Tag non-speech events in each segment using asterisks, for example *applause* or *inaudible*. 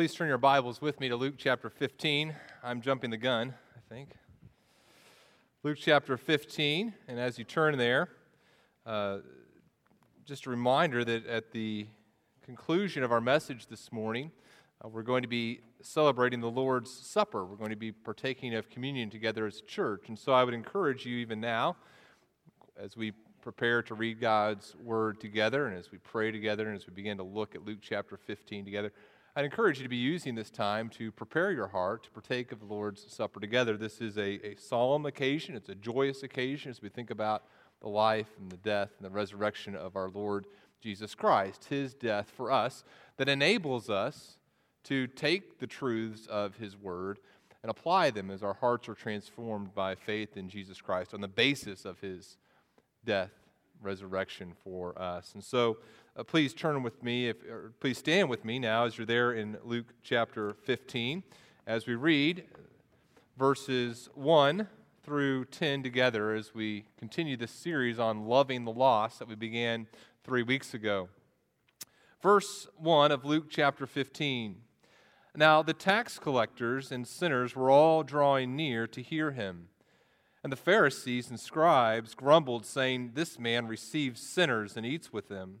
Please turn your Bibles with me to Luke chapter 15. I'm jumping the gun, I think. Luke chapter 15, and as you turn there, uh, just a reminder that at the conclusion of our message this morning, uh, we're going to be celebrating the Lord's Supper. We're going to be partaking of communion together as a church. And so I would encourage you, even now, as we prepare to read God's Word together, and as we pray together, and as we begin to look at Luke chapter 15 together, I'd encourage you to be using this time to prepare your heart to partake of the Lord's Supper together. This is a, a solemn occasion, it's a joyous occasion as we think about the life and the death and the resurrection of our Lord Jesus Christ, his death for us, that enables us to take the truths of his word and apply them as our hearts are transformed by faith in Jesus Christ on the basis of his death, resurrection for us. And so, uh, please turn with me, if, please stand with me now as you're there in Luke chapter 15 as we read verses 1 through 10 together as we continue this series on loving the lost that we began three weeks ago. Verse 1 of Luke chapter 15. Now the tax collectors and sinners were all drawing near to hear him. And the Pharisees and scribes grumbled, saying, This man receives sinners and eats with them.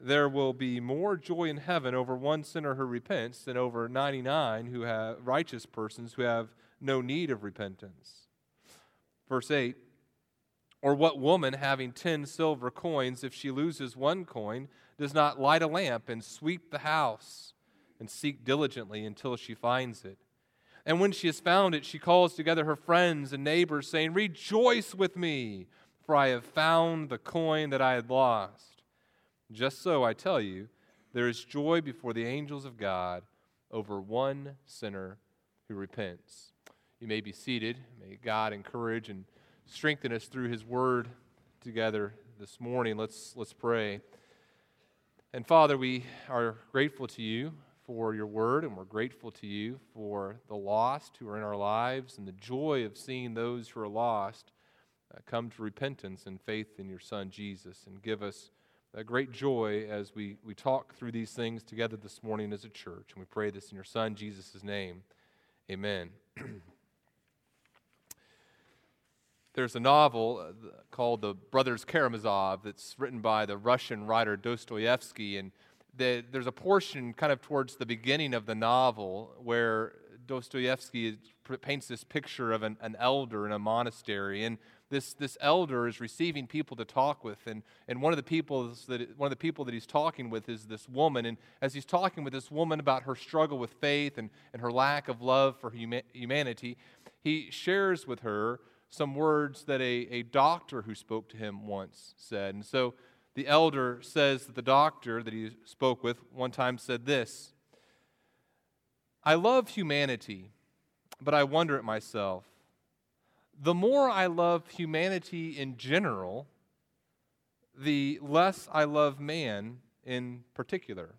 there will be more joy in heaven over one sinner who repents than over 99 who have righteous persons who have no need of repentance. Verse 8 Or what woman having 10 silver coins, if she loses one coin, does not light a lamp and sweep the house and seek diligently until she finds it? And when she has found it, she calls together her friends and neighbors, saying, Rejoice with me, for I have found the coin that I had lost. Just so, I tell you, there is joy before the angels of God over one sinner who repents. You may be seated. May God encourage and strengthen us through his word together this morning. Let's, let's pray. And Father, we are grateful to you for your word, and we're grateful to you for the lost who are in our lives and the joy of seeing those who are lost uh, come to repentance and faith in your Son, Jesus, and give us a great joy as we, we talk through these things together this morning as a church. And we pray this in your Son, Jesus' name. Amen. *clears throat* There's a novel uh, called The Brothers Karamazov that's written by the Russian writer Dostoevsky. And the, there's a portion kind of towards the beginning of the novel where Dostoevsky paints this picture of an, an elder in a monastery. And this, this elder is receiving people to talk with. And, and one, of the people that, one of the people that he's talking with is this woman. And as he's talking with this woman about her struggle with faith and, and her lack of love for huma- humanity, he shares with her some words that a, a doctor who spoke to him once said. And so the elder says that the doctor that he spoke with one time said this I love humanity, but I wonder at myself the more I love humanity in general, the less I love man in particular.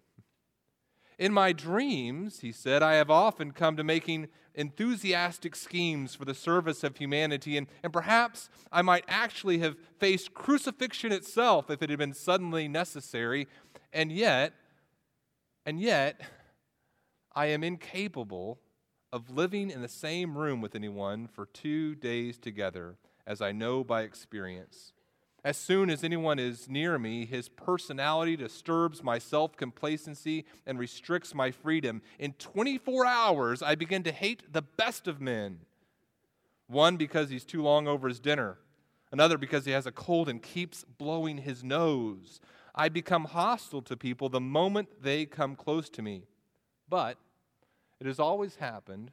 In my dreams, he said, I have often come to making enthusiastic schemes for the service of humanity, and, and perhaps I might actually have faced crucifixion itself if it had been suddenly necessary, and yet, and yet, I am incapable of living in the same room with anyone for two days together, as I know by experience. As soon as anyone is near me, his personality disturbs my self complacency and restricts my freedom. In 24 hours, I begin to hate the best of men. One because he's too long over his dinner, another because he has a cold and keeps blowing his nose. I become hostile to people the moment they come close to me. But it has always happened.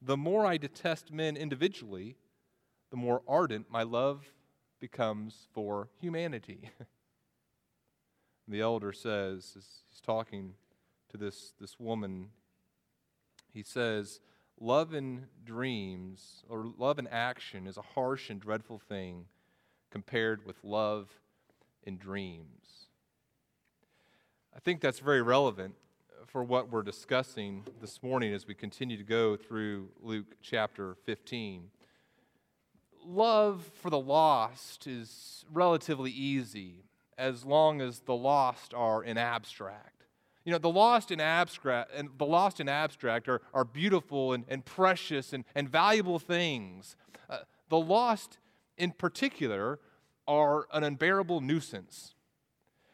The more I detest men individually, the more ardent my love becomes for humanity. *laughs* the elder says, he's talking to this, this woman, He says, Love in dreams, or love in action, is a harsh and dreadful thing compared with love in dreams. I think that's very relevant for what we're discussing this morning as we continue to go through Luke chapter 15. Love for the lost is relatively easy as long as the lost are in abstract. You know, the lost in abstract and the lost in abstract are, are beautiful and, and precious and, and valuable things. Uh, the lost in particular are an unbearable nuisance.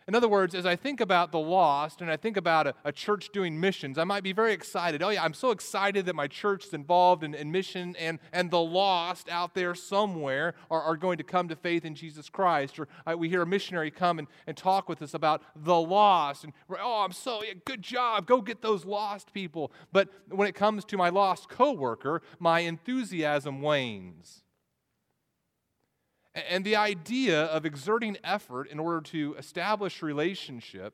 In other words, as I think about the lost and I think about a, a, church doing missions, I might be very excited. Oh, yeah, I'm so excited that my church is involved in, in mission and, and the lost out there somewhere are, are going to come to faith in Jesus Christ. Or uh, we hear a missionary come and, and talk with us about the lost. And, oh, I'm so, yeah, good job. Go get those lost people. But when it comes to my lost coworker, my enthusiasm wanes. And the idea of exerting effort in order to establish relationship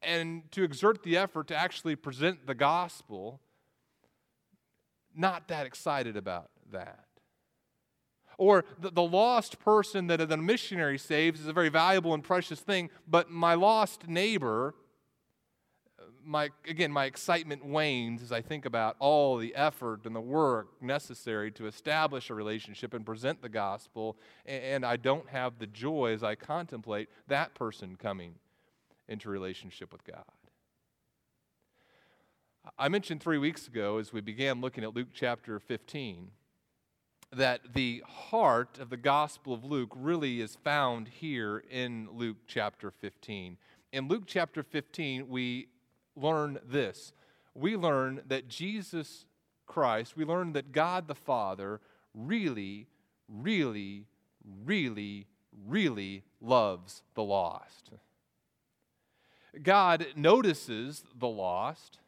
and to exert the effort to actually present the gospel, not that excited about that. Or the, the lost person that a missionary saves is a very valuable and precious thing, but my lost neighbor my, again, my excitement wanes as I think about all the effort and the work necessary to establish a relationship and present the gospel, and I don't have the joy as I contemplate that person coming into relationship with God. I mentioned three weeks ago as we began looking at Luke chapter 15 that the heart of the Gospel of Luke really is found here in Luke chapter 15. In Luke chapter 15, we learn this. We learn that Jesus Christ, we learn that God the Father really, really, really, really loves the lost. God notices the lost.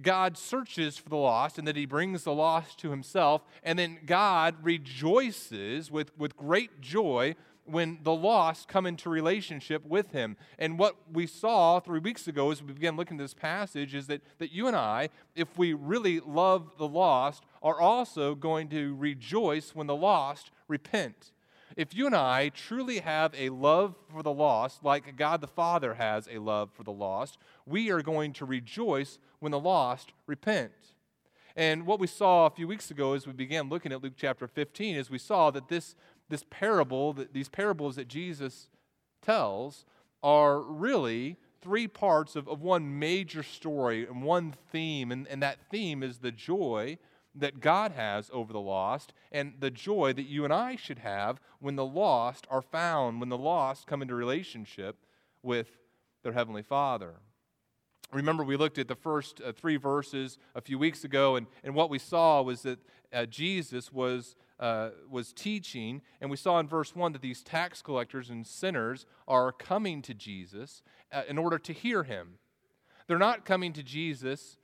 God searches for the lost and that he brings the lost to himself. And then God rejoices with, with great joy when the lost come into relationship with him. And what we saw three weeks ago as we began looking at this passage is that, that you and I, if we really love the lost, are also going to rejoice when the lost repent. If you and I truly have a love for the lost, like God the Father has a love for the lost, we are going to rejoice when the lost repent. And what we saw a few weeks ago as we began looking at Luke chapter 15 is we saw that this this parable, these parables that Jesus tells, are really three parts of, of one major story and one theme. And, and that theme is the joy that God has over the lost and the joy that you and I should have when the lost are found, when the lost come into relationship with their Heavenly Father. Remember, we looked at the first uh, three verses a few weeks ago, and, and what we saw was that uh, Jesus was uh, was teaching, and we saw in verse 1 that these tax collectors and sinners are coming to Jesus uh, in order to hear him. They're not coming to Jesus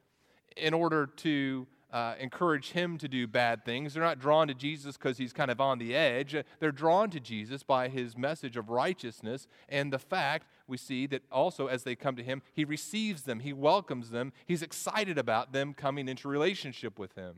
in order to uh, encourage him to do bad things. They're not drawn to Jesus because he's kind of on the edge. They're drawn to Jesus by his message of righteousness and the fact we see that also as they come to him, he receives them, he welcomes them, he's excited about them coming into relationship with him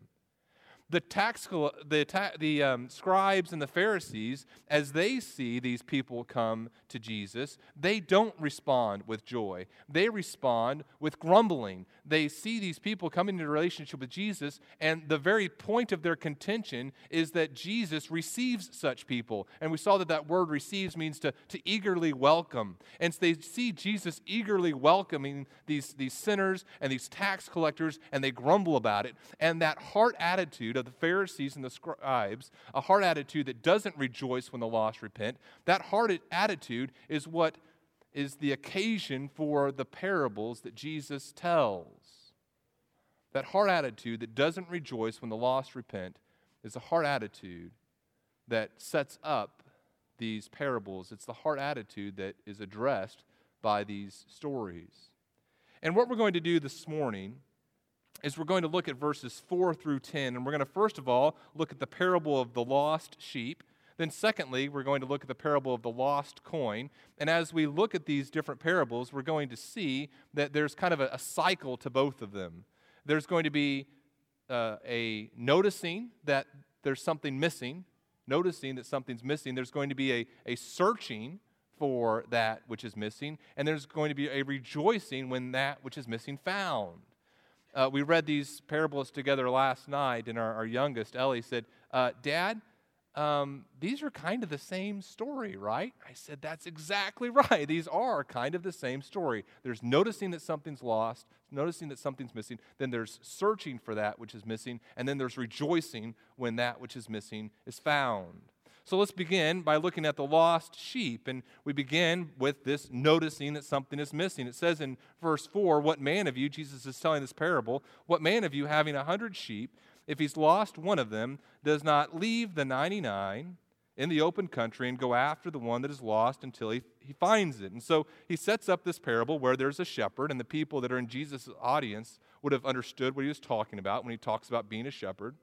the tax the, the um, scribes and the pharisees as they see these people come to jesus they don't respond with joy. They respond with grumbling. They see these people coming into relationship with jesus and the very point of their contention is that jesus receives such people. And we saw that that word receives means to, to eagerly welcome. And so they see jesus eagerly welcoming these, these sinners and these tax collectors and they grumble about it. And that heart attitude attitude of the Pharisees and the scribes, a heart attitude that doesn't rejoice when the lost repent, that heart attitude is what is the occasion for the parables that Jesus tells. That heart attitude that doesn't rejoice when the lost repent is a heart attitude that sets up these parables. It's the heart attitude that is addressed by these stories. And what we're going to do this morning is we're going to look at verses 4 through 10. And we're going to first of all look at the parable of the lost sheep. Then, secondly, we're going to look at the parable of the lost coin. And as we look at these different parables, we're going to see that there's kind of a, a cycle to both of them. There's going to be uh, a noticing that there's something missing, noticing that something's missing. There's going to be a, a searching for that which is missing, and there's going to be a rejoicing when that which is missing found. Uh, we read these parables together last night, and our, our youngest, Ellie, said, uh, Dad, um, these are kind of the same story, right? I said, That's exactly *laughs* right. These are kind of the same story. There's noticing that something's lost, noticing that something's missing, then there's searching for that which is missing, and then there's rejoicing when that which is missing is found. So let's begin by looking at the lost sheep. And we begin with this noticing that something is missing. It says in verse 4 What man of you, Jesus is telling this parable, what man of you having a hundred sheep if he's lost one of them, does not leave the 99 in the open country and go after the one that is lost until he, he finds it. And so he sets up this parable where there's a shepherd, and the people that are in Jesus' audience would have understood what he was talking about when he talks about being a shepherd.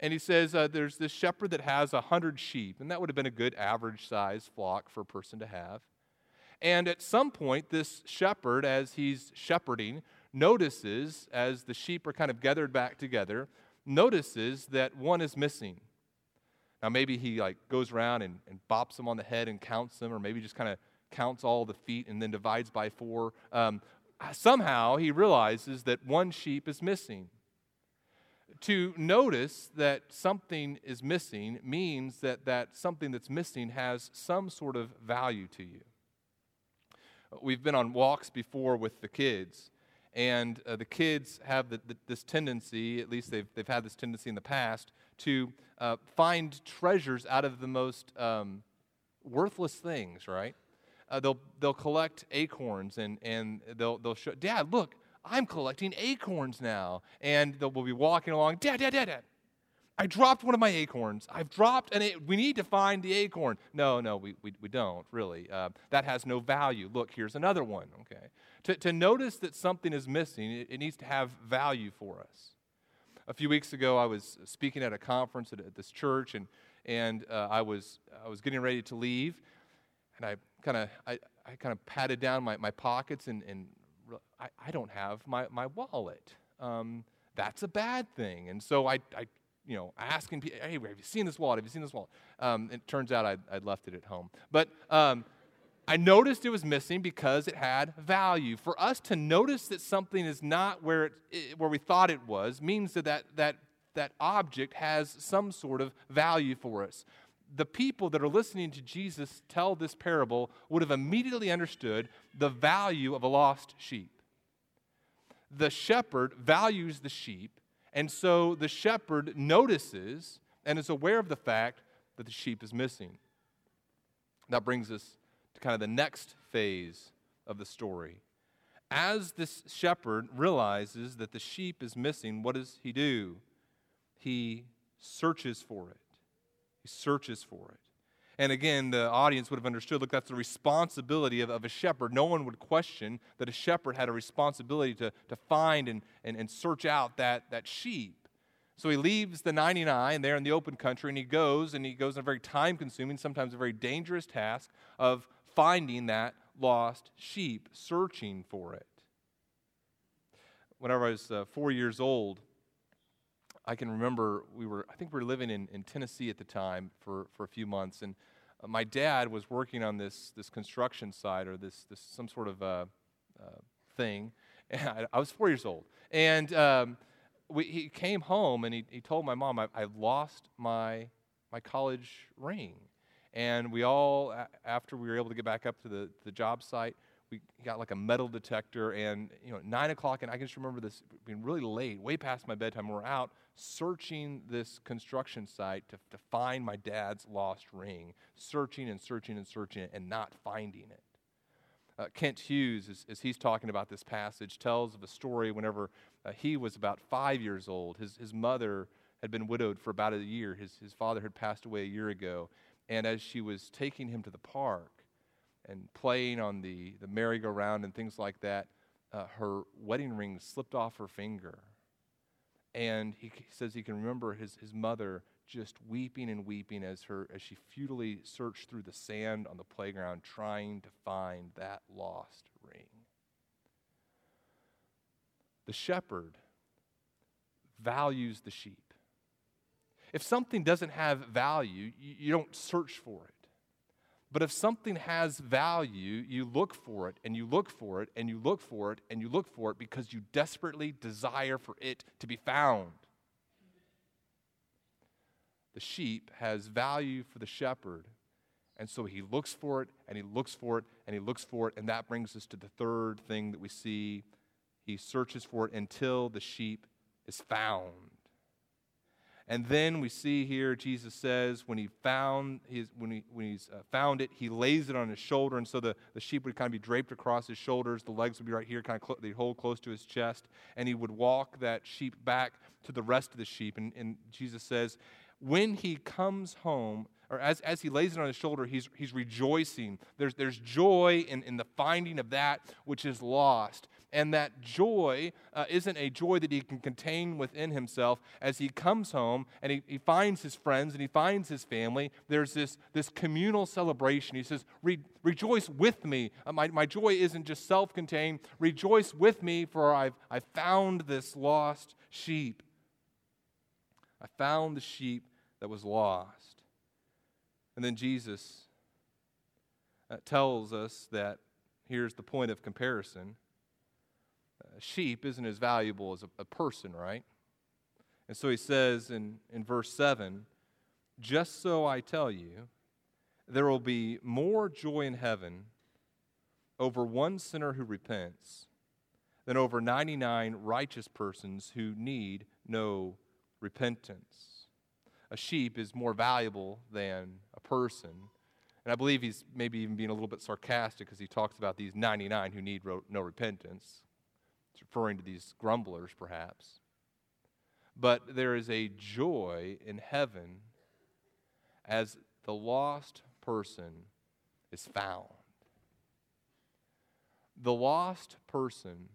And he says uh, there's this shepherd that has a hundred sheep, and that would have been a good average size flock for a person to have. And at some point, this shepherd, as he's shepherding, notices, as the sheep are kind of gathered back together, notices that one is missing. Now, maybe he like goes around and, and bops them on the head and counts them, or maybe just kind of counts all the feet and then divides by four. Um, somehow he realizes that one sheep is missing. To notice that something is missing means that that something that's missing has some sort of value to you. We've been on walks before with the kids, and uh, the kids have the, the, this tendency, at least they've, they've had this tendency in the past, to uh, find treasures out of the most um, worthless things, right? Uh, they'll, they'll collect acorns and, and they'll, they'll show, Dad, look, I'm collecting acorns now. And we'll be walking along, Dad, Dad, Dad, Dad. I dropped one of my acorns. I've dropped, and we need to find the acorn. No, no, we, we, we don't, really. Uh, that has no value. Look, here's another one, okay? To, to notice that something is missing, it, it needs to have value for us. A few weeks ago, I was speaking at a conference at, at this church, and, and uh, I, was, I was getting ready to leave, and I kind of I, I kind of patted down my, my pockets, and, and I, I don't have my, my wallet. Um, that's a bad thing. And so I, I you know, asking people, hey, have you seen this wallet? Have you seen this wallet? Um, it turns out I'd, I'd, left it at home. But um, I noticed it was missing because it had value. For us to notice that something is not where, it, where we thought it was means that, that that that object has some sort of value for us. The people that are listening to Jesus tell this parable would have immediately understood the value of a lost sheep. The shepherd values the sheep and so the shepherd notices and is aware of the fact that the sheep is missing. That brings us to kind of the next phase of the story. As this shepherd realizes that the sheep is missing, what does he do? He searches for it. He searches for it. And again, the audience would have understood look, that's the responsibility of, of a shepherd. No one would question that a shepherd had a responsibility to, to find and, and, and search out that, that sheep. So he leaves the 99 there in the open country and he goes, and he goes on a very time consuming, sometimes a very dangerous task of finding that lost sheep, searching for it. Whenever I was uh, four years old, I can remember we were, I think we were living in, in Tennessee at the time for, for a few months, and uh, my dad was working on this, this construction site or this, this some sort of uh, uh, thing. *laughs* And I, I, was four years old. And um, we, he came home and he, he told my mom, I, I lost my, my college ring. And we all, after we were able to get back up to the, the job site, we got like a metal detector and you know nine o'clock and i can just remember this being really late way past my bedtime we're out searching this construction site to, to find my dad's lost ring searching and searching and searching it and not finding it. Uh, kent hughes as, as, he's talking about this passage tells of a story whenever uh, he was about five years old. His, his mother had been widowed for about a year. His, his father had passed away a year ago. And as she was taking him to the park and playing on the, the merry-go-round and things like that, uh, her wedding ring slipped off her finger. And he says he can remember his, his mother just weeping and weeping as, her, as she futilely searched through the sand on the playground trying to find that lost ring. The shepherd values the sheep. If something doesn't have value, you, you don't search for it. But if something has value, you look for it and you look for it and you look for it and you look for it because you desperately desire for it to be found. The sheep has value for the shepherd, and so he looks for it and he looks for it and he looks for it, and that brings us to the third thing that we see. He searches for it until the sheep is found. And then we see here Jesus says when he found his when he when he's uh, found it, he lays it on his shoulder, and so the, the sheep would kind of be draped across his shoulders. The legs would be right here, kind of cl- they hold close to his chest, and he would walk that sheep back to the rest of the sheep. And, and Jesus says, when he comes home, or as, as he lays it on his shoulder, he's, he's rejoicing. There's, there's joy in, in the finding of that which is lost. And that joy uh, isn't a joy that he can contain within himself. As he comes home and he, he finds his friends and he finds his family, there's this, this communal celebration. He says, Re- Rejoice with me. Uh, my, my joy isn't just self contained. Rejoice with me, for I've, I've found this lost sheep. I found the sheep that was lost. And then Jesus uh, tells us that here's the point of comparison a sheep isn't as valuable as a, a person, right? And so he says in, in verse 7 Just so I tell you, there will be more joy in heaven over one sinner who repents than over 99 righteous persons who need no repentance. A sheep is more valuable than person. And I believe he's maybe even being a little bit sarcastic because he talks about these 99 who need no repentance It's referring to these grumblers, perhaps. But there is a joy in heaven as the lost person is found. The lost person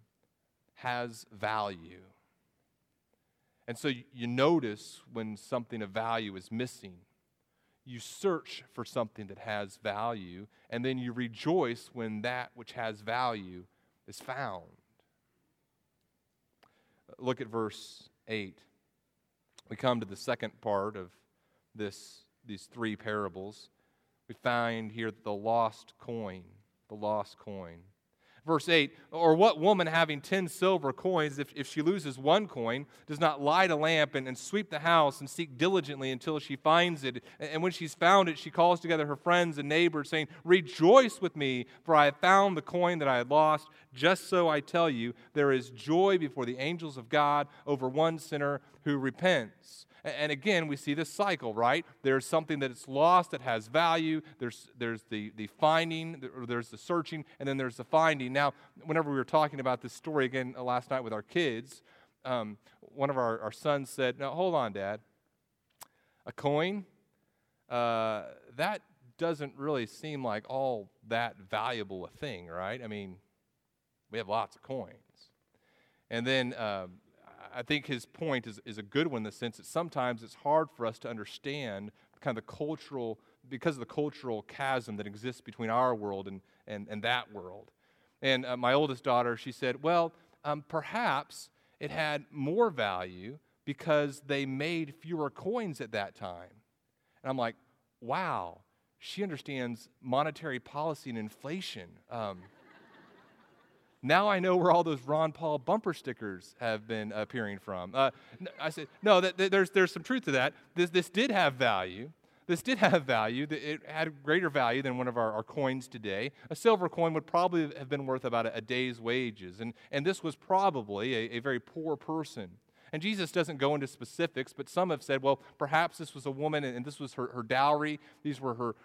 has value. And so you notice when something of value is missing. You search for something that has value, and then you rejoice when that which has value is found. Look at verse 8. We come to the second part of this, these three parables. We find here the lost coin, the lost coin. Verse 8, or what woman having 10 silver coins, if, if she loses one coin, does not light a lamp and, and sweep the house and seek diligently until she finds it? And when she's found it, she calls together her friends and neighbors, saying, Rejoice with me, for I have found the coin that I had lost. Just so I tell you, there is joy before the angels of God over one sinner who repents. And again, we see this cycle, right? There's something that is lost that has value. There's, there's the, the finding, there's the searching, and then there's the finding. Now, whenever we were talking about this story again uh, last night with our kids, um, one of our, our sons said, Now, hold on, Dad. A coin? Uh, that doesn't really seem like all that valuable a thing, right? I mean, we have lots of coins. And then uh, I think his point is, is a good one in the sense that sometimes it's hard for us to understand kind of the cultural, because of the cultural chasm that exists between our world and, and, and that world. And uh, my oldest daughter, she said, well, um, perhaps it had more value because they made fewer coins at that time. And I'm like, wow, she understands monetary policy and inflation. Um, now I know where all those Ron Paul bumper stickers have been appearing from. Uh, I said, no, that, that, there's, there's some truth to that. This, this did have value. This did have value. It had greater value than one of our, our coins today. A silver coin would probably have been worth about a, a day's wages. And, and this was probably a, a very poor person. And Jesus doesn't go into specifics, but some have said, well, perhaps this was a woman and, this was her, her dowry. These were her,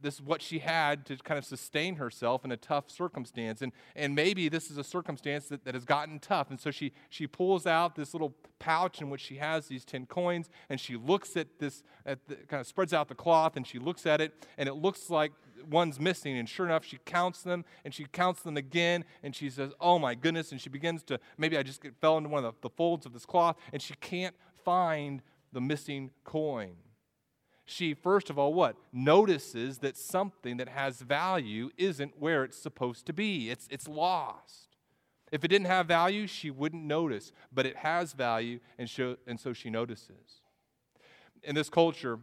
this is what she had to kind of sustain herself in a tough circumstance. And, and maybe this is a circumstance that, that has gotten tough. And so she, she pulls out this little pouch in which she has these 10 coins and she looks at this, at the, kind of spreads out the cloth and she looks at it and it looks like one's missing. And sure enough, she counts them and she counts them again and she says, Oh my goodness. And she begins to, maybe I just fell into one of the, the folds of this cloth and she can't find the missing coin she, first of all, what? Notices that something that has value isn't where it's supposed to be, it's, it's lost. If it didn't have value, she wouldn't notice, but it has value, and, show, and so she notices. In this culture,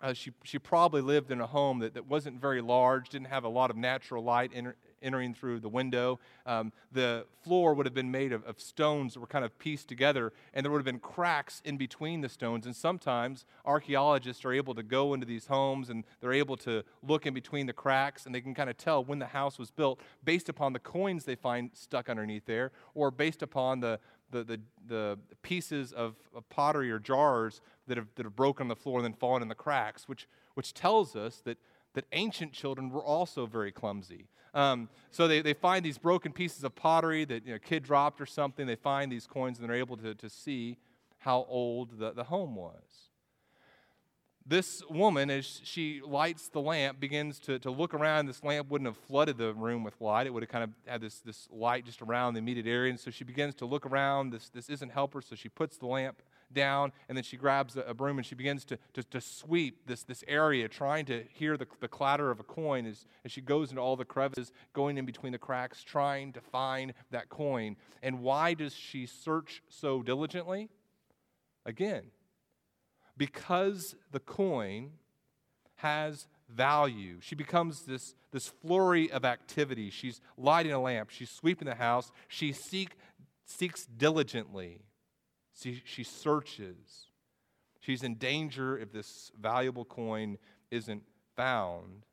uh, she, she probably lived in a home that, that wasn't very large, didn't have a lot of natural light enter, entering through the window. Um, the floor would have been made of, of stones that were kind of pieced together, and there would have been cracks in between the stones. And sometimes archaeologists are able to go into these homes and they're able to look in between the cracks, and they can kind of tell when the house was built based upon the coins they find stuck underneath there, or based upon the, the, the, the pieces of, of, pottery or jars that have, that have broken on the floor and then fallen in the cracks, which, which tells us that, that ancient children were also very clumsy. Um, so they, they find these broken pieces of pottery that you know, a kid dropped or something. They find these coins and they're able to, to see how old the, the home was this woman, as she lights the lamp, begins to, to look around. This lamp wouldn't have flooded the room with light. It would have kind of had this, this light just around the immediate area. And so she begins to look around. This, this isn't help her, so she puts the lamp down and then she grabs a, broom and she begins to, to, to, sweep this, this area, trying to hear the, the clatter of a coin as, as she goes into all the crevices, going in between the cracks, trying to find that coin. And why does she search so diligently? Again, because the coin has value. She becomes this, this flurry of activity. She's lighting a lamp, she's sweeping the house, she seek, seeks diligently, she, she searches. She's in danger if this valuable coin isn't found.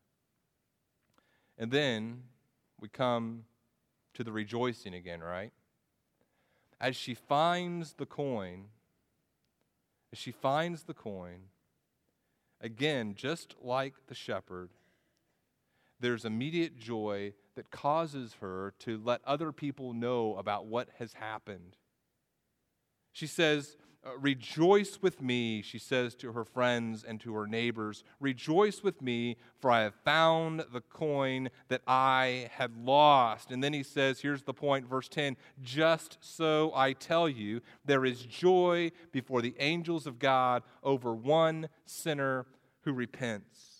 And then we come to the rejoicing again, right? As she finds the coin, as she finds the coin, again, just like the shepherd, there's immediate joy that causes her to let other people know about what has happened. She says, uh, rejoice with me, she says to her friends and to her neighbors. Rejoice with me, for I have found the coin that I had lost. And then he says, here's the point, verse 10 Just so I tell you, there is joy before the angels of God over one sinner who repents.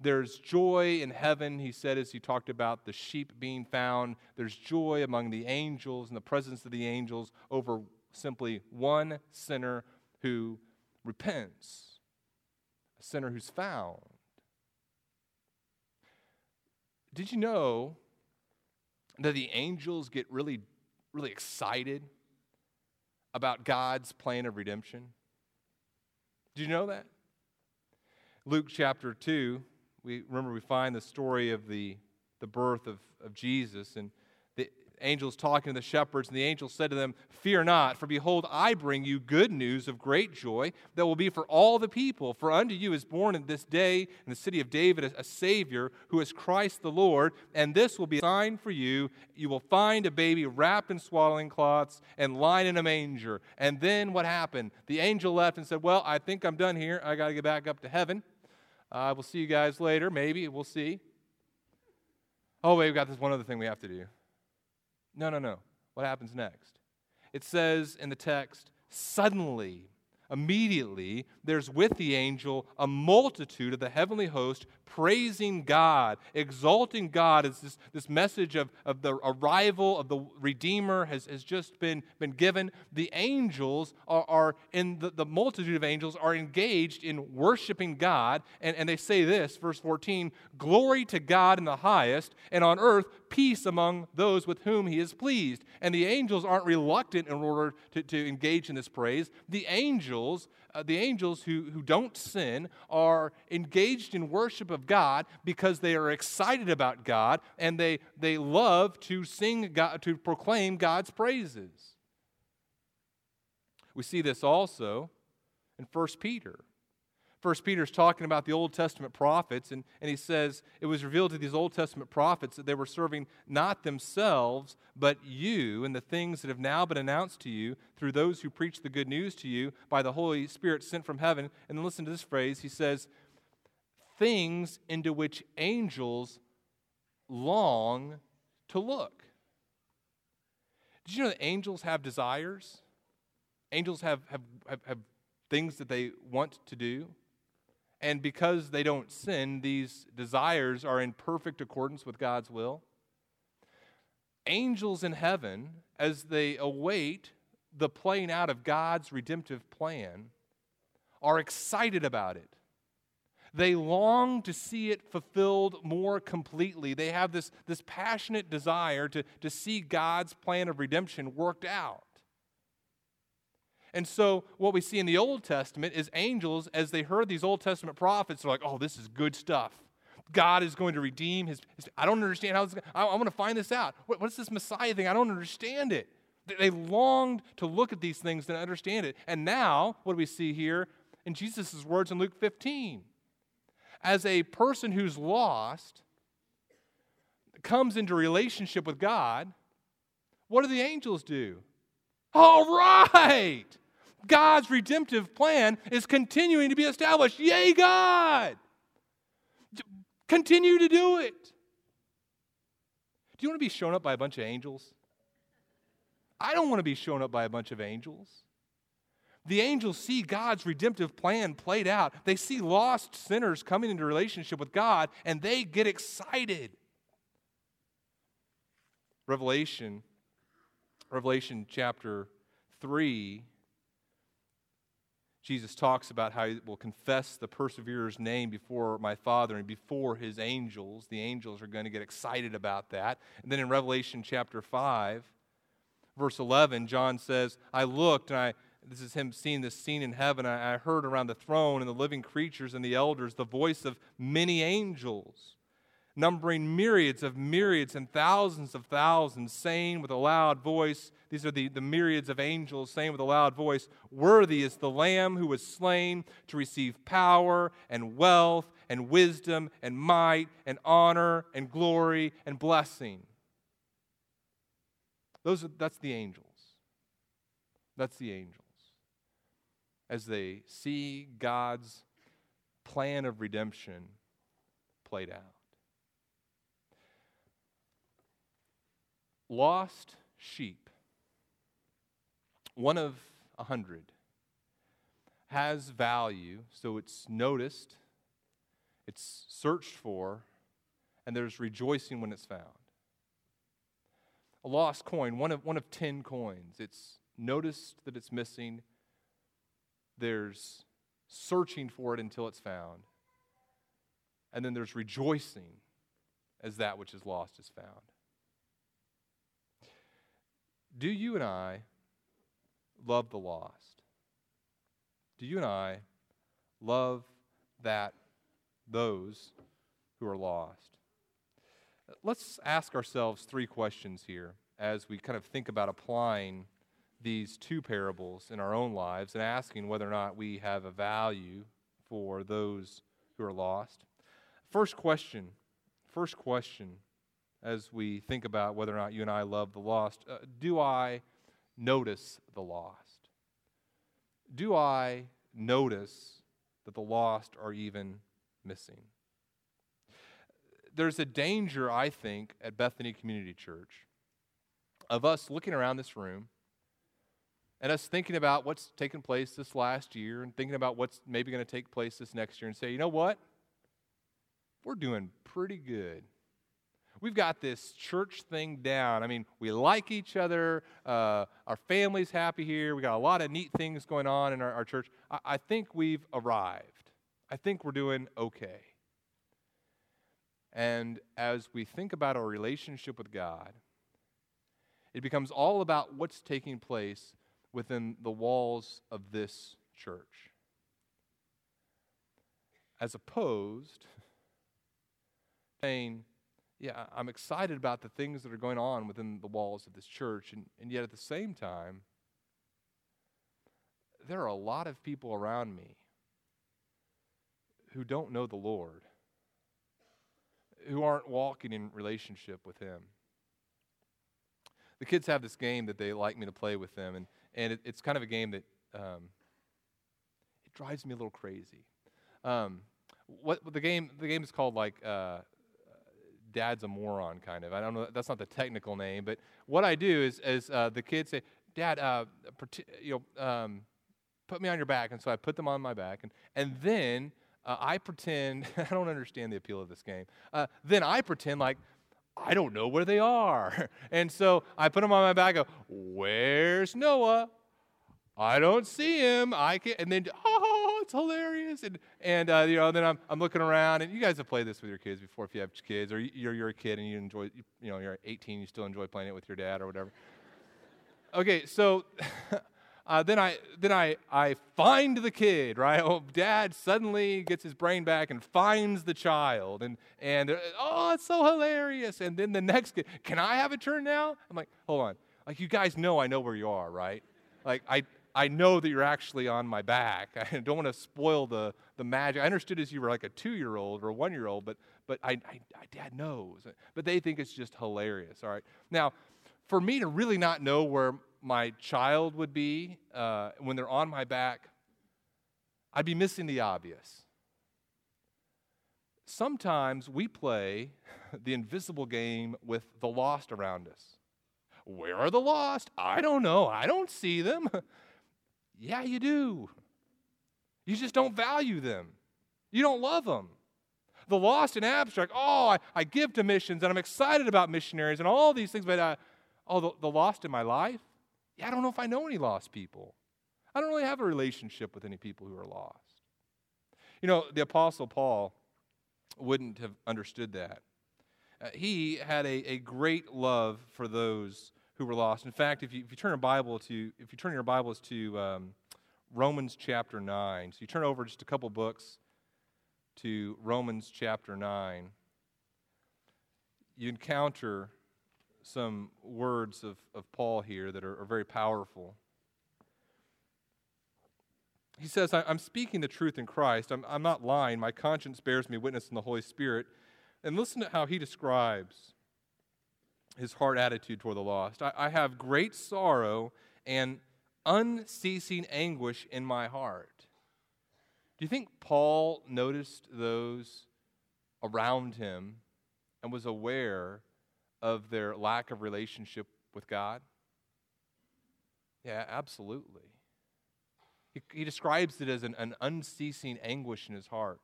There's joy in heaven, he said, as he talked about the sheep being found. There's joy among the angels in the presence of the angels over simply one sinner who repents, a sinner who's found. Did you know that the angels get really, really excited about God's plan of redemption? Did you know that? Luke chapter 2, we remember we find the story of the, the birth of, of Jesus, and angels talking to the shepherds, and the angel said to them, Fear not, for behold, I bring you good news of great joy that will be for all the people. For unto you is born in this day in the city of David a, Savior who is Christ the Lord, and this will be a sign for you. You will find a baby wrapped in swaddling cloths and lying in a manger. And then what happened? The angel left and said, Well, I think I'm done here. I got to get back up to heaven. I uh, will see you guys later. Maybe. We'll see. Oh, wait, we've got this one other thing we have to do. No, no, no. What happens next? It says in the text, suddenly Immediately, there's with the angel a multitude of the heavenly host praising God, exalting God as this, this message of, of the arrival of the Redeemer has, has just been, been given. The angels are, are in the, the multitude of angels are engaged in worshiping God. And, and they say this, verse 14 Glory to God in the highest, and on earth peace among those with whom he is pleased. And the angels aren't reluctant in order to, to engage in this praise. The angels, uh, the angels who, who don't sin, are engaged in worship of God because they are excited about God and they, they love to sing God, to proclaim God's praises. We see this also in 1 Peter. First Peter is talking about the Old Testament prophets, and, and he says it was revealed to these Old Testament prophets that they were serving not themselves, but you, and the things that have now been announced to you through those who preach the good news to you by the Holy Spirit sent from heaven. And then listen to this phrase he says, things into which angels long to look. Did you know that angels have desires? Angels have, have, have, have things that they want to do. And because they don't sin, these desires are in perfect accordance with God's will. angels in heaven, as they await the playing out of God's redemptive plan, are excited about it. They long to see it fulfilled more completely. They have this, this passionate desire to, to see God's plan of redemption worked out. And so, what we see in the Old Testament is angels, as they heard these Old Testament prophets, are like, oh, this is good stuff. God is going to redeem his. his I don't understand how this. I, I want to find this out. What, what's this Messiah thing? I don't understand it. They, they longed to look at these things and understand it. And now, what do we see here in Jesus' words in Luke 15? As a person who's lost comes into relationship with God, what do the angels do? All right. God's redemptive plan is continuing to be established. Yay, God! Continue to do it. Do you want to be shown up by a bunch of angels? I don't want to be shown up by a bunch of angels. The angels see God's redemptive plan played out. They see lost sinners coming into relationship with God, and they get excited. Revelation Revelation chapter 3, Jesus talks about how he will confess the perseverer's name before my Father and before his angels. The angels are going to get excited about that. And then in Revelation chapter 5, verse 11, John says, I looked and I this is him seeing this scene in heaven. I, I heard around the throne and the living creatures and the elders the voice of many angels numbering myriads of myriads and thousands of thousands, saying with a loud voice, These are the, the myriads of angels saying with a loud voice, Worthy is the Lamb who was slain to receive power and wealth and wisdom and might and honor and glory and blessing. Those are, that's the angels. That's the angels. As they see God's plan of redemption played out. Lost sheep, one of a hundred, has value, so it's noticed, it's searched for, and there's rejoicing when it's found. A lost coin, one of, one of ten coins, it's noticed that it's missing, there's searching for it until it's found, and then there's rejoicing as that which is lost is found. Do you and I love the lost? Do you and I love that those who are lost? Let's ask ourselves three questions here as we kind of think about applying these two parables in our own lives and asking whether or not we have a value for those who are lost. First question, first question as we think about whether or not you and I love the lost. Uh, do I notice the lost? Do I notice that the lost are even missing? There's a danger, I think, at Bethany Community Church of us looking around this room and us thinking about what's taken place this last year and thinking about what's maybe going to take place this next year and say, you know what? We're doing pretty good we've got this church thing down. I mean, we like each other. Uh, our family's happy here. We got a lot of neat things going on in our, our church. I, I think we've arrived. I think we're doing okay. And as we think about our relationship with God, it becomes all about what's taking place within the walls of this church. As opposed saying, yeah, I'm excited about the things that are going on within the walls of this church. And, and yet at the same time, there are a lot of people around me who don't know the Lord, who aren't walking in relationship with Him. The kids have this game that they like me to play with them, and, and it, it's kind of a game that um, it drives me a little crazy. Um, what the game the game is called like uh, dad's a moron, kind of. I don't know, that's not the technical name, but what I do is, is uh, the kids say, Dad, uh, you know, um, put me on your back. And so I put them on my back. And, and then uh, I pretend, *laughs* I don't understand the appeal of this game. Uh, then I pretend like I don't know where they are. *laughs* And so I put them on my back. I go, Where's Noah? I don't see him. I can't. and then oh, it's hilarious. And and uh, you know, then I'm I'm looking around, and you guys have played this with your kids before, if you have kids, or you're you're a kid and you enjoy, you, you know, you're 18, you still enjoy playing it with your dad or whatever. Okay, so. *laughs* Uh, then I then I I find the kid, right? Oh, dad suddenly gets his brain back and finds the child, and and oh, it's so hilarious. And then the next kid, can I have a turn now? I'm like, hold on, like you guys know I know where you are, right? Like I I know that you're actually on my back. *laughs* I don't want to spoil the the magic. I understood as you were like a two year old or a one year old, but but I, I, I dad knows. But they think it's just hilarious. All right, now for me to really not know where my child would be uh, when they're on my back, I'd be missing the obvious. Sometimes we play *laughs* the invisible game with the lost around us. Where are the lost? I don't know. I don't see them. *laughs* yeah, you do. You just don't value them. You don't love them. The lost in abstract, oh, I, I give to missions and I'm excited about missionaries and all these things, but uh, oh, the, the lost in my life, yeah, I don't know if I know any lost people. I don't really have a relationship with any people who are lost. You know, the Apostle Paul wouldn't have understood that. Uh, he had a, a great love for those who were lost. In fact, if you, if you turn a Bible to, if you turn your Bibles to um, Romans chapter 9, so you turn over just a couple books to Romans chapter 9, you encounter some words of, of Paul here that are, are very powerful. He says, I'm speaking the truth in Christ. I'm, I'm not lying. My conscience bears me witness in the Holy Spirit. And listen to how he describes his heart attitude toward the lost. I, I have great sorrow and unceasing anguish in my heart. Do you think Paul noticed those around him and was aware of their lack of relationship with God? Yeah, absolutely. He, he describes it as an, an unceasing anguish in his heart.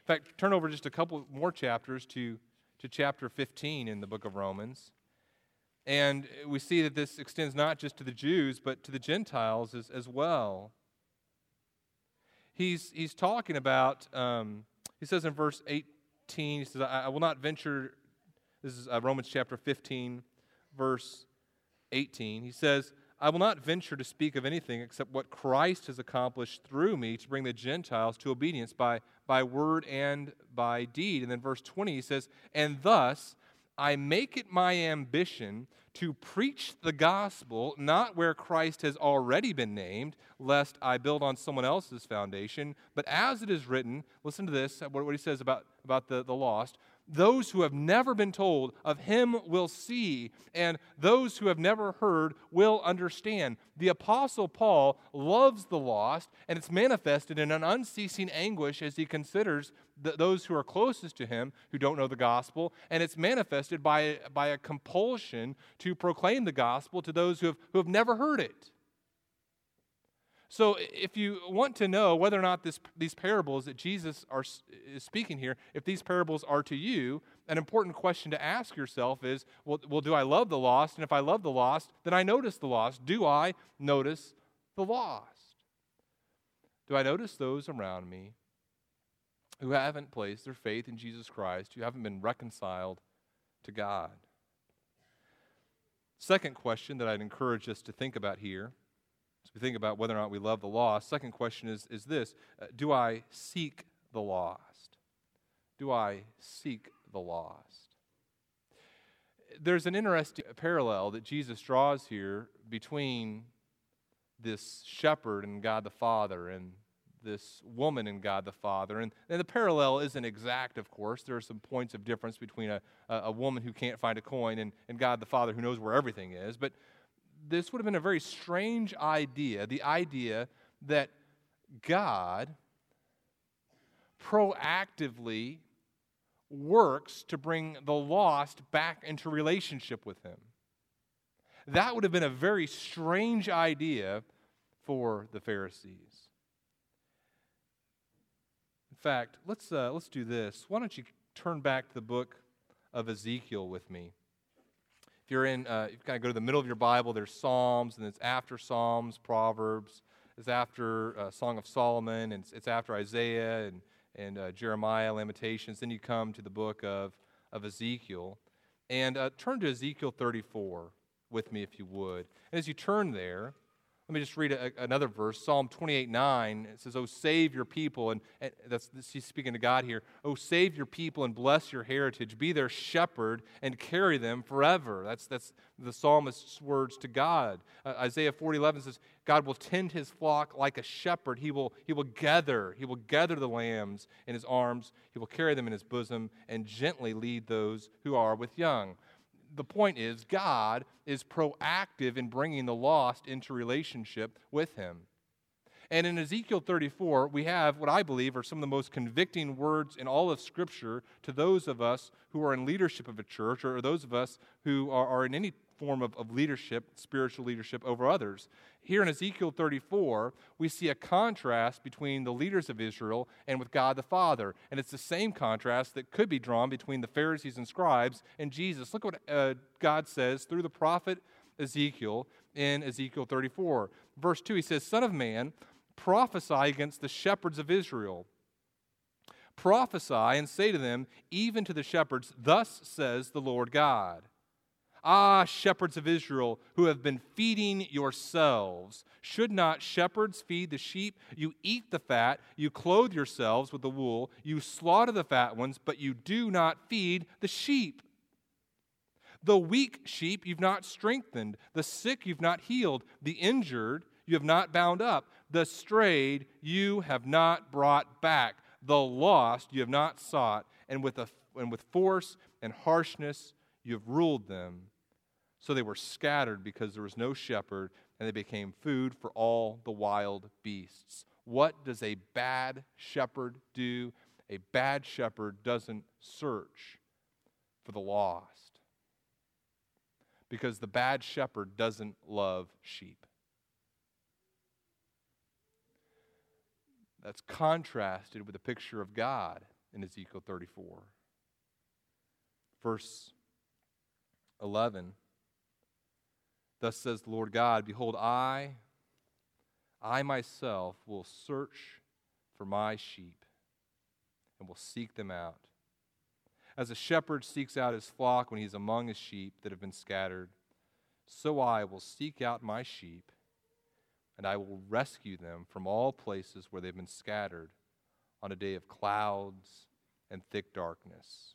In fact, turn over just a couple more chapters to, to chapter 15 in the book of Romans. And we see that this extends not just to the Jews, but to the Gentiles as, as well. He's, he's talking about, um, he says in verse 18, he says, I, I will not venture this is uh, Romans chapter 15, verse 18. He says, I will not venture to speak of anything except what Christ has accomplished through me to bring the Gentiles to obedience by, by word and by deed. And then verse 20, he says, And thus I make it my ambition to preach the gospel not where Christ has already been named, lest I build on someone else's foundation, but as it is written, listen to this, what, he says about, about the, the lost those who have never been told of him will see, and those who have never heard will understand. The Apostle Paul loves the lost, and it's manifested in an unceasing anguish as he considers th- those who are closest to him who don't know the gospel, and it's manifested by, by a compulsion to proclaim the gospel to those who have, who have never heard it. So, if you want to know whether or not this, these parables that Jesus are, is speaking here, if these parables are to you, an important question to ask yourself is well, well, do I love the lost? And if I love the lost, then I notice the lost. Do I notice the lost? Do I notice those around me who haven't placed their faith in Jesus Christ, who haven't been reconciled to God? Second question that I'd encourage us to think about here as we think about whether or not we love the lost, second question is, is this uh, Do I seek the lost? Do I seek the lost? There's an interesting parallel that Jesus draws here between this shepherd and God the Father and this woman and God the Father. And, and, the parallel isn't exact, of course. There are some points of difference between a, a, a woman who can't find a coin and, and God the Father who knows where everything is. But, this would have been a very strange idea the idea that God proactively works to bring the lost back into relationship with Him. That would have been a very strange idea for the Pharisees. In fact, let's, uh, let's do this. Why don't you turn back to the book of Ezekiel with me. If you're in, uh, you kind of go to the middle of your Bible, there's Psalms, and it's after Psalms, Proverbs, it's after uh, Song of Solomon, and it's, it's after Isaiah and, and uh, Jeremiah, Lamentations. Then you come to the book of, of Ezekiel. And uh, turn to Ezekiel 34 with me, if you would. And as you turn there, let me just read a, another verse, Psalm 28 9. It says, Oh, save your people. And, and that's, he's speaking to God here. Oh, save your people and bless your heritage. Be their shepherd and carry them forever. That's, that's the psalmist's words to God. Uh, Isaiah 40 11 says, God will tend his flock like a shepherd. He will, he will gather, he will gather the lambs in his arms. He will carry them in his bosom and gently lead those who are with young the point is, God is proactive in bringing the lost into relationship with Him. And in Ezekiel 34, we have what I believe are some of the most convicting words in all of Scripture to those of us who are in leadership of a church or those of us who are, in any form of, of leadership, spiritual leadership over others. Here in Ezekiel 34, we see a contrast between the leaders of Israel and with God the Father. And it's the same contrast that could be drawn between the Pharisees and scribes and Jesus. Look what uh, God says through the prophet Ezekiel in Ezekiel 34. Verse 2, he says, Son of man, prophesy against the shepherds of Israel. Prophesy and say to them, even to the shepherds, Thus says the Lord God. Ah, shepherds of Israel, who have been feeding yourselves. Should not shepherds feed the sheep? You eat the fat, you clothe yourselves with the wool, you slaughter the fat ones, but you do not feed the sheep. The weak sheep you've not strengthened, the sick you've not healed, the injured you have not bound up, the strayed you have not brought back, the lost you have not sought, and with, a, and with force and harshness you have ruled them. So they were scattered because there was no shepherd, and they became food for all the wild beasts. What does a bad shepherd do? A bad shepherd doesn't search for the lost because the bad shepherd doesn't love sheep. That's contrasted with the picture of God in Ezekiel 34. Verse 11 Thus says the Lord God Behold, I, I myself will search for my sheep and will seek them out. As a shepherd seeks out his flock when he's among his sheep that have been scattered, so I will seek out my sheep and I will rescue them from all places where they've been scattered on a day of clouds and thick darkness.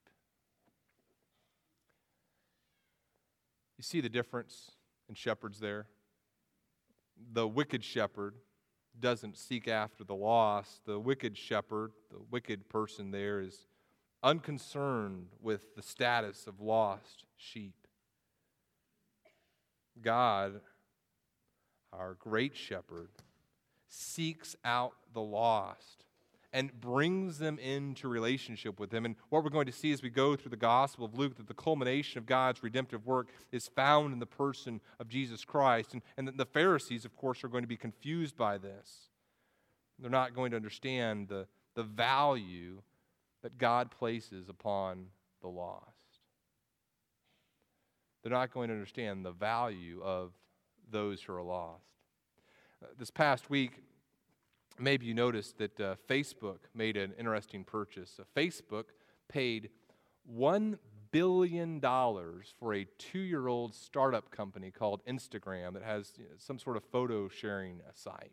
You see the difference in shepherds there? The wicked shepherd doesn't seek after the lost. The wicked shepherd, the wicked person there, is unconcerned with the status of lost sheep. God, our great shepherd, seeks out the lost and brings them into relationship with Him. And what we're going to see as we go through the Gospel of Luke, that the culmination of God's redemptive work is found in the person of Jesus Christ. And, and the Pharisees, of course, are going to be confused by this. They're not going to understand the, the value that God places upon the lost. They're not going to understand the value of those who are lost. Uh, this past week, maybe you noticed that uh, Facebook made an interesting purchase. Uh, Facebook paid $1 billion for a two year old startup company called Instagram that has you know, some sort of photo sharing uh, site.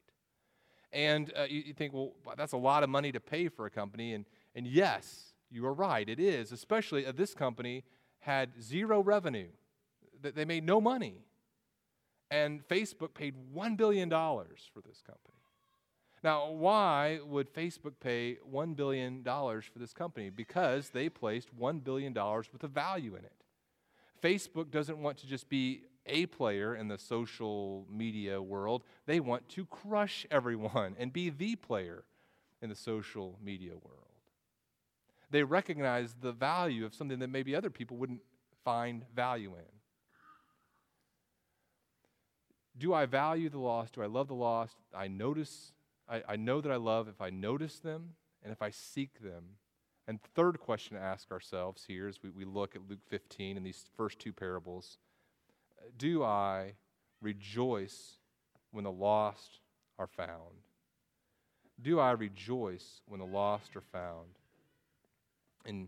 And uh, you, you, think, well, that's a lot of money to pay for a company. And, and yes, you are right, it is. Especially uh, this company had zero revenue, they made no money. And Facebook paid $1 billion for this company. Now, why would Facebook pay $1 billion for this company? Because they placed $1 billion worth of value in it. Facebook doesn't want to just be a player in the social media world, they want to crush everyone and be the player in the social media world. They recognize the value of something that maybe other people wouldn't find value in. Do I value the lost? Do I love the lost? I notice, I, I know that I love if I notice them and if I seek them. And third question to ask ourselves here as we, we look at Luke 15 and these first two parables do I rejoice when the lost are found? Do I rejoice when the lost are found? The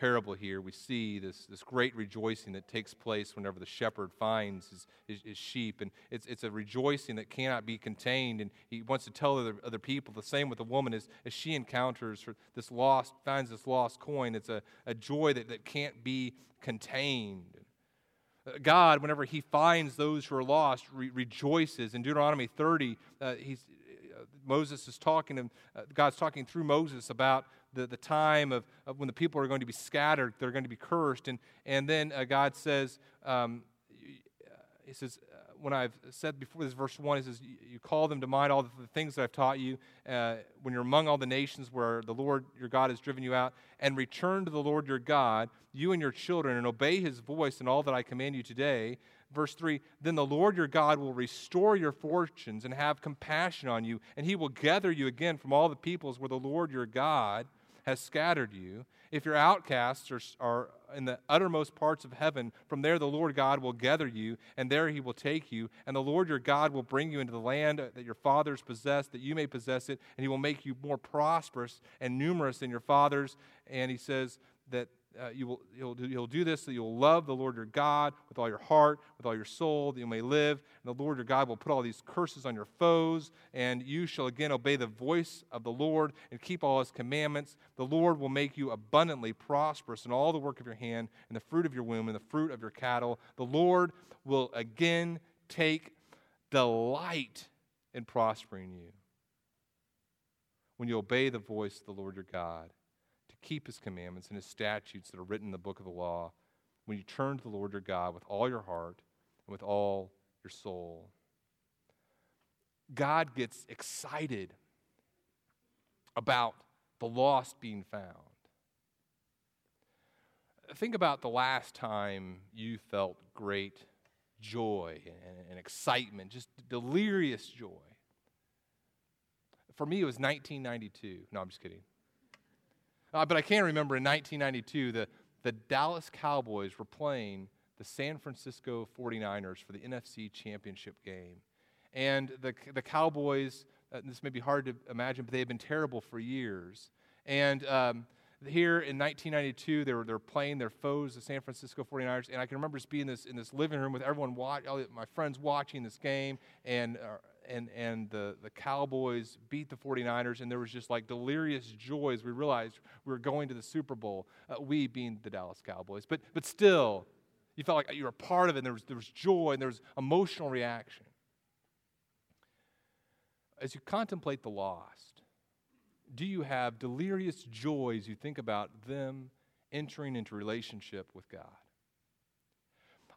parable here, we see this, this great rejoicing that takes place whenever the shepherd finds his, his, his, sheep. And it's, it's a rejoicing that cannot be contained. And he wants to tell other, other people. The same with the woman as, as she encounters this lost, finds this lost coin. It's a, a joy that, that can't be contained. God, whenever he finds those who are lost, re- rejoices. In Deuteronomy 30, uh, he's, uh, Moses is talking, to, uh, God's talking through Moses about the, the time of, of, when the people are going to be scattered, they're going to be cursed. And, and then uh, God says, um, He says, when I've said before this verse 1, he says, You call them to mind all the things that I've taught you uh, when you're among all the nations where the Lord your God has driven you out, and return to the Lord your God, you and your children, and obey his voice in all that I command you today. Verse 3 Then the Lord your God will restore your fortunes and have compassion on you, and he will gather you again from all the peoples where the Lord your God has scattered you. If your outcasts are, are in the uttermost parts of heaven, from there the Lord God will gather you, and there he will take you. And the Lord your God will bring you into the land that your fathers possessed, that you may possess it, and he will make you more prosperous and numerous than your fathers. And he says that uh, you will, he'll, do, he'll do this so you'll love the Lord your God with all your heart, with all your soul, that you may live. And the Lord your God will put all these curses on your foes, and you shall again obey the voice of the Lord and keep all his commandments. The Lord will make you abundantly prosperous in all the work of your hand, and the fruit of your womb, and the fruit of your cattle. The Lord will again take delight in prospering you when you obey the voice of the Lord your God keep his commandments and his statutes that are written in the book of the law when you turn to the Lord your God with all your heart and with all your soul. God gets excited about the lost being found. Think about the last time you felt great joy and, and excitement, just delirious joy. For me, it was 1992. No, I'm just kidding. Uh, but I can remember in 1992, the, the Dallas Cowboys were playing the San Francisco 49ers for the NFC Championship game. And the, the Cowboys, uh, this may be hard to imagine, but they had been terrible for years. And um, here in 1992, they were, they were playing their foes, the San Francisco 49ers. And I can remember just being in this, in this living room with everyone, all my friends watching this game. And uh, and, and the, the Cowboys beat the 49ers, and there was just like delirious joy as we realized we were going to the Super Bowl, uh, we being the Dallas Cowboys. But, but still, you felt like you were a part of it, and there was, there was joy, and there was emotional reaction. As you contemplate the lost, do you have delirious joy as you think about them entering into relationship with God?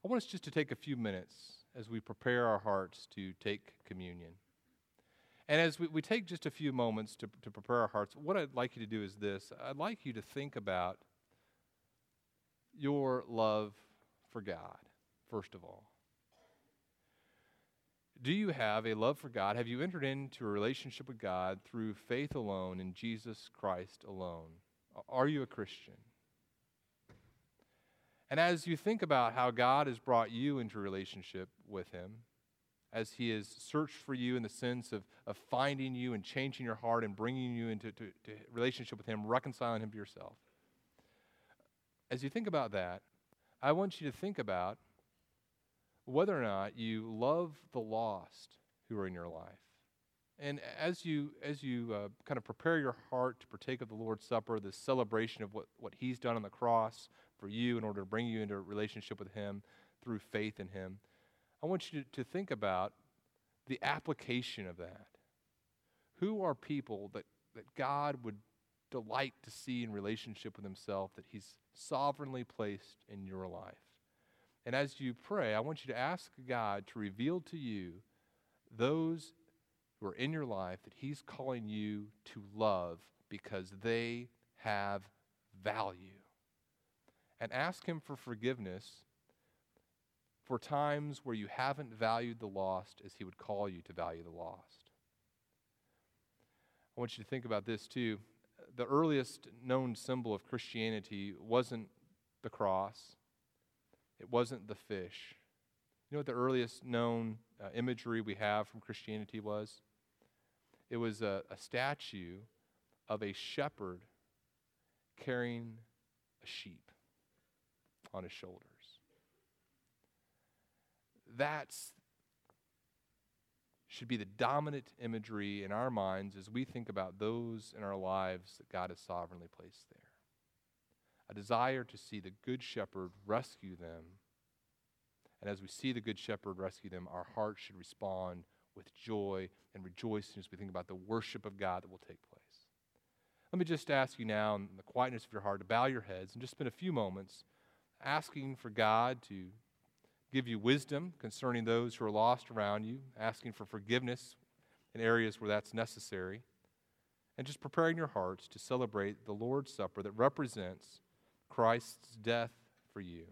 I want us just to take a few minutes as we prepare our hearts to take communion. And as we, we take just a few moments to, to prepare our hearts, what I'd like you to do is this I'd like you to think about your love for God, first of all. Do you have a love for God? Have you entered into a relationship with God through faith alone in Jesus Christ alone? Are you a Christian? And as you think about how God has brought you into relationship with Him, as He has searched for you in the sense of, of finding you and changing your heart and bringing you into to, to relationship with Him, reconciling Him to yourself, as you think about that, I want you to think about whether or not you love the lost who are in your life. And as you, as you uh, kind of prepare your heart to partake of the Lord's Supper, this celebration of what, what He's done on the cross, for you in order to bring you into a relationship with Him through faith in Him, I want you to, think about the application of that. Who are people that, that God would delight to see in relationship with Himself that He's sovereignly placed in your life. And as you pray, I want you to ask God to reveal to you those who are in your life that He's calling you to love because they have value. And ask Him for forgiveness for times where you haven't valued the lost as He would call you to value the lost. I want you to think about this too. The earliest known symbol of Christianity wasn't the cross, it wasn't the fish. You know what the earliest known uh, imagery we have from Christianity was? It was a, a statue of a shepherd carrying a sheep on his shoulders. That's should be the dominant imagery in our minds as we think about those in our lives that God has sovereignly placed there. A desire to see the Good Shepherd rescue them. And as we see the Good Shepherd rescue them, our hearts should respond with joy and rejoicing as we think about the worship of God that will take place. Let me just ask you now, in the quietness of your heart, to bow your heads and just spend a few moments asking for God to give you wisdom concerning those who are lost around you, asking for forgiveness in areas where that's necessary, and just preparing your hearts to celebrate the Lord's Supper that represents Christ's death for you.